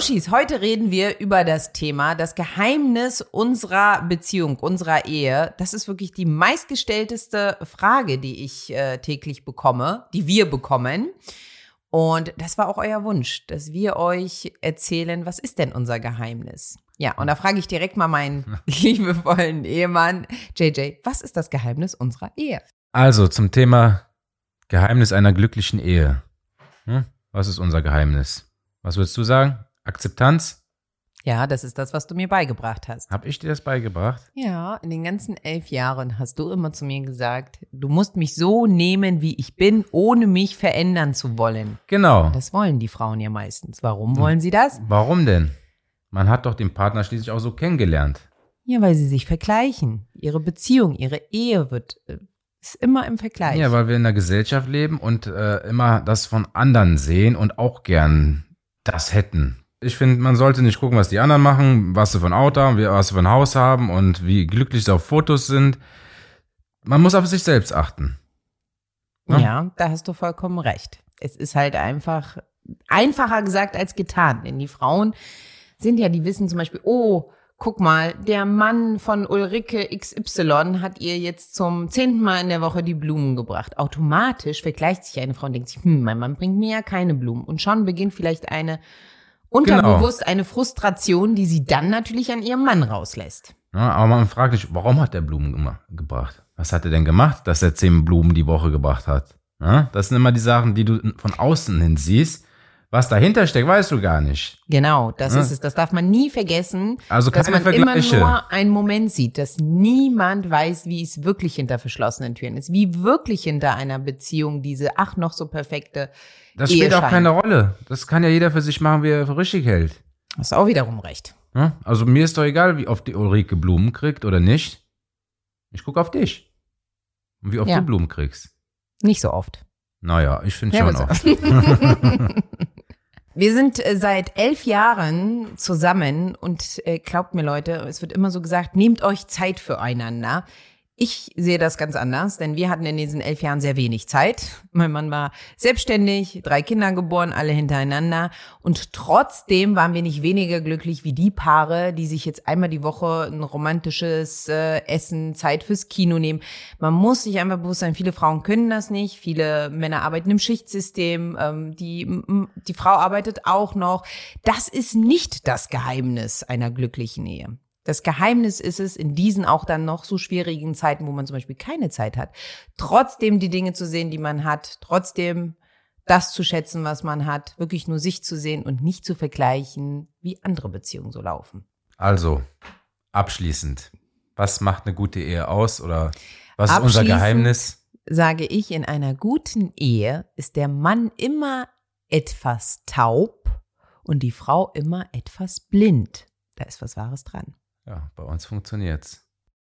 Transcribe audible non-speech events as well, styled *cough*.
Loshis, heute reden wir über das Thema, das Geheimnis unserer Beziehung, unserer Ehe. Das ist wirklich die meistgestellteste Frage, die ich äh, täglich bekomme, die wir bekommen. Und das war auch euer Wunsch, dass wir euch erzählen, was ist denn unser Geheimnis? Ja, und da frage ich direkt mal meinen *laughs* liebevollen Ehemann, JJ, was ist das Geheimnis unserer Ehe? Also zum Thema Geheimnis einer glücklichen Ehe. Hm? Was ist unser Geheimnis? Was würdest du sagen? Akzeptanz? Ja, das ist das, was du mir beigebracht hast. Hab ich dir das beigebracht? Ja, in den ganzen elf Jahren hast du immer zu mir gesagt, du musst mich so nehmen, wie ich bin, ohne mich verändern zu wollen. Genau. Das wollen die Frauen ja meistens. Warum wollen sie das? Warum denn? Man hat doch den Partner schließlich auch so kennengelernt. Ja, weil sie sich vergleichen. Ihre Beziehung, ihre Ehe wird äh, ist immer im Vergleich. Ja, weil wir in einer Gesellschaft leben und äh, immer das von anderen sehen und auch gern das hätten. Ich finde, man sollte nicht gucken, was die anderen machen, was sie ein Auto haben, was sie ein Haus haben und wie glücklich sie auf Fotos sind. Man muss auf sich selbst achten. Ja, ja da hast du vollkommen recht. Es ist halt einfach einfacher gesagt als getan, denn die Frauen sind ja, die wissen zum Beispiel, oh, guck mal, der Mann von Ulrike XY hat ihr jetzt zum zehnten Mal in der Woche die Blumen gebracht. Automatisch vergleicht sich eine Frau und denkt sich, hm, mein Mann bringt mir ja keine Blumen. Und schon beginnt vielleicht eine unterbewusst genau. eine Frustration, die sie dann natürlich an ihrem Mann rauslässt. Ja, aber man fragt sich, warum hat der Blumen gebracht? Was hat er denn gemacht, dass er zehn Blumen die Woche gebracht hat? Ja, das sind immer die Sachen, die du von außen hin siehst was dahinter steckt, weißt du gar nicht. Genau, das ja. ist es. Das darf man nie vergessen. Also dass man Vergleiche. immer nur einen Moment sieht, dass niemand weiß, wie es wirklich hinter verschlossenen Türen ist, wie wirklich hinter einer Beziehung diese ach noch so perfekte. Das spielt auch keine Rolle. Das kann ja jeder für sich machen, wie er für richtig hält. Hast auch wiederum recht. Ja? Also mir ist doch egal, wie oft die Ulrike Blumen kriegt oder nicht. Ich gucke auf dich. Und wie oft ja. du Blumen kriegst. Nicht so oft. Naja, ich finde schon oft. *laughs* *laughs* Wir sind äh, seit elf Jahren zusammen und äh, glaubt mir Leute, es wird immer so gesagt, nehmt euch Zeit füreinander. Ich sehe das ganz anders, denn wir hatten in diesen elf Jahren sehr wenig Zeit. Mein Mann war selbstständig, drei Kinder geboren, alle hintereinander. Und trotzdem waren wir nicht weniger glücklich wie die Paare, die sich jetzt einmal die Woche ein romantisches äh, Essen, Zeit fürs Kino nehmen. Man muss sich einfach bewusst sein, viele Frauen können das nicht. Viele Männer arbeiten im Schichtsystem. Ähm, die, die Frau arbeitet auch noch. Das ist nicht das Geheimnis einer glücklichen Ehe. Das Geheimnis ist es, in diesen auch dann noch so schwierigen Zeiten, wo man zum Beispiel keine Zeit hat, trotzdem die Dinge zu sehen, die man hat, trotzdem das zu schätzen, was man hat, wirklich nur sich zu sehen und nicht zu vergleichen, wie andere Beziehungen so laufen. Also, abschließend, was macht eine gute Ehe aus oder was ist unser Geheimnis? Sage ich, in einer guten Ehe ist der Mann immer etwas taub und die Frau immer etwas blind. Da ist was Wahres dran. Ja, bei uns funktioniert's.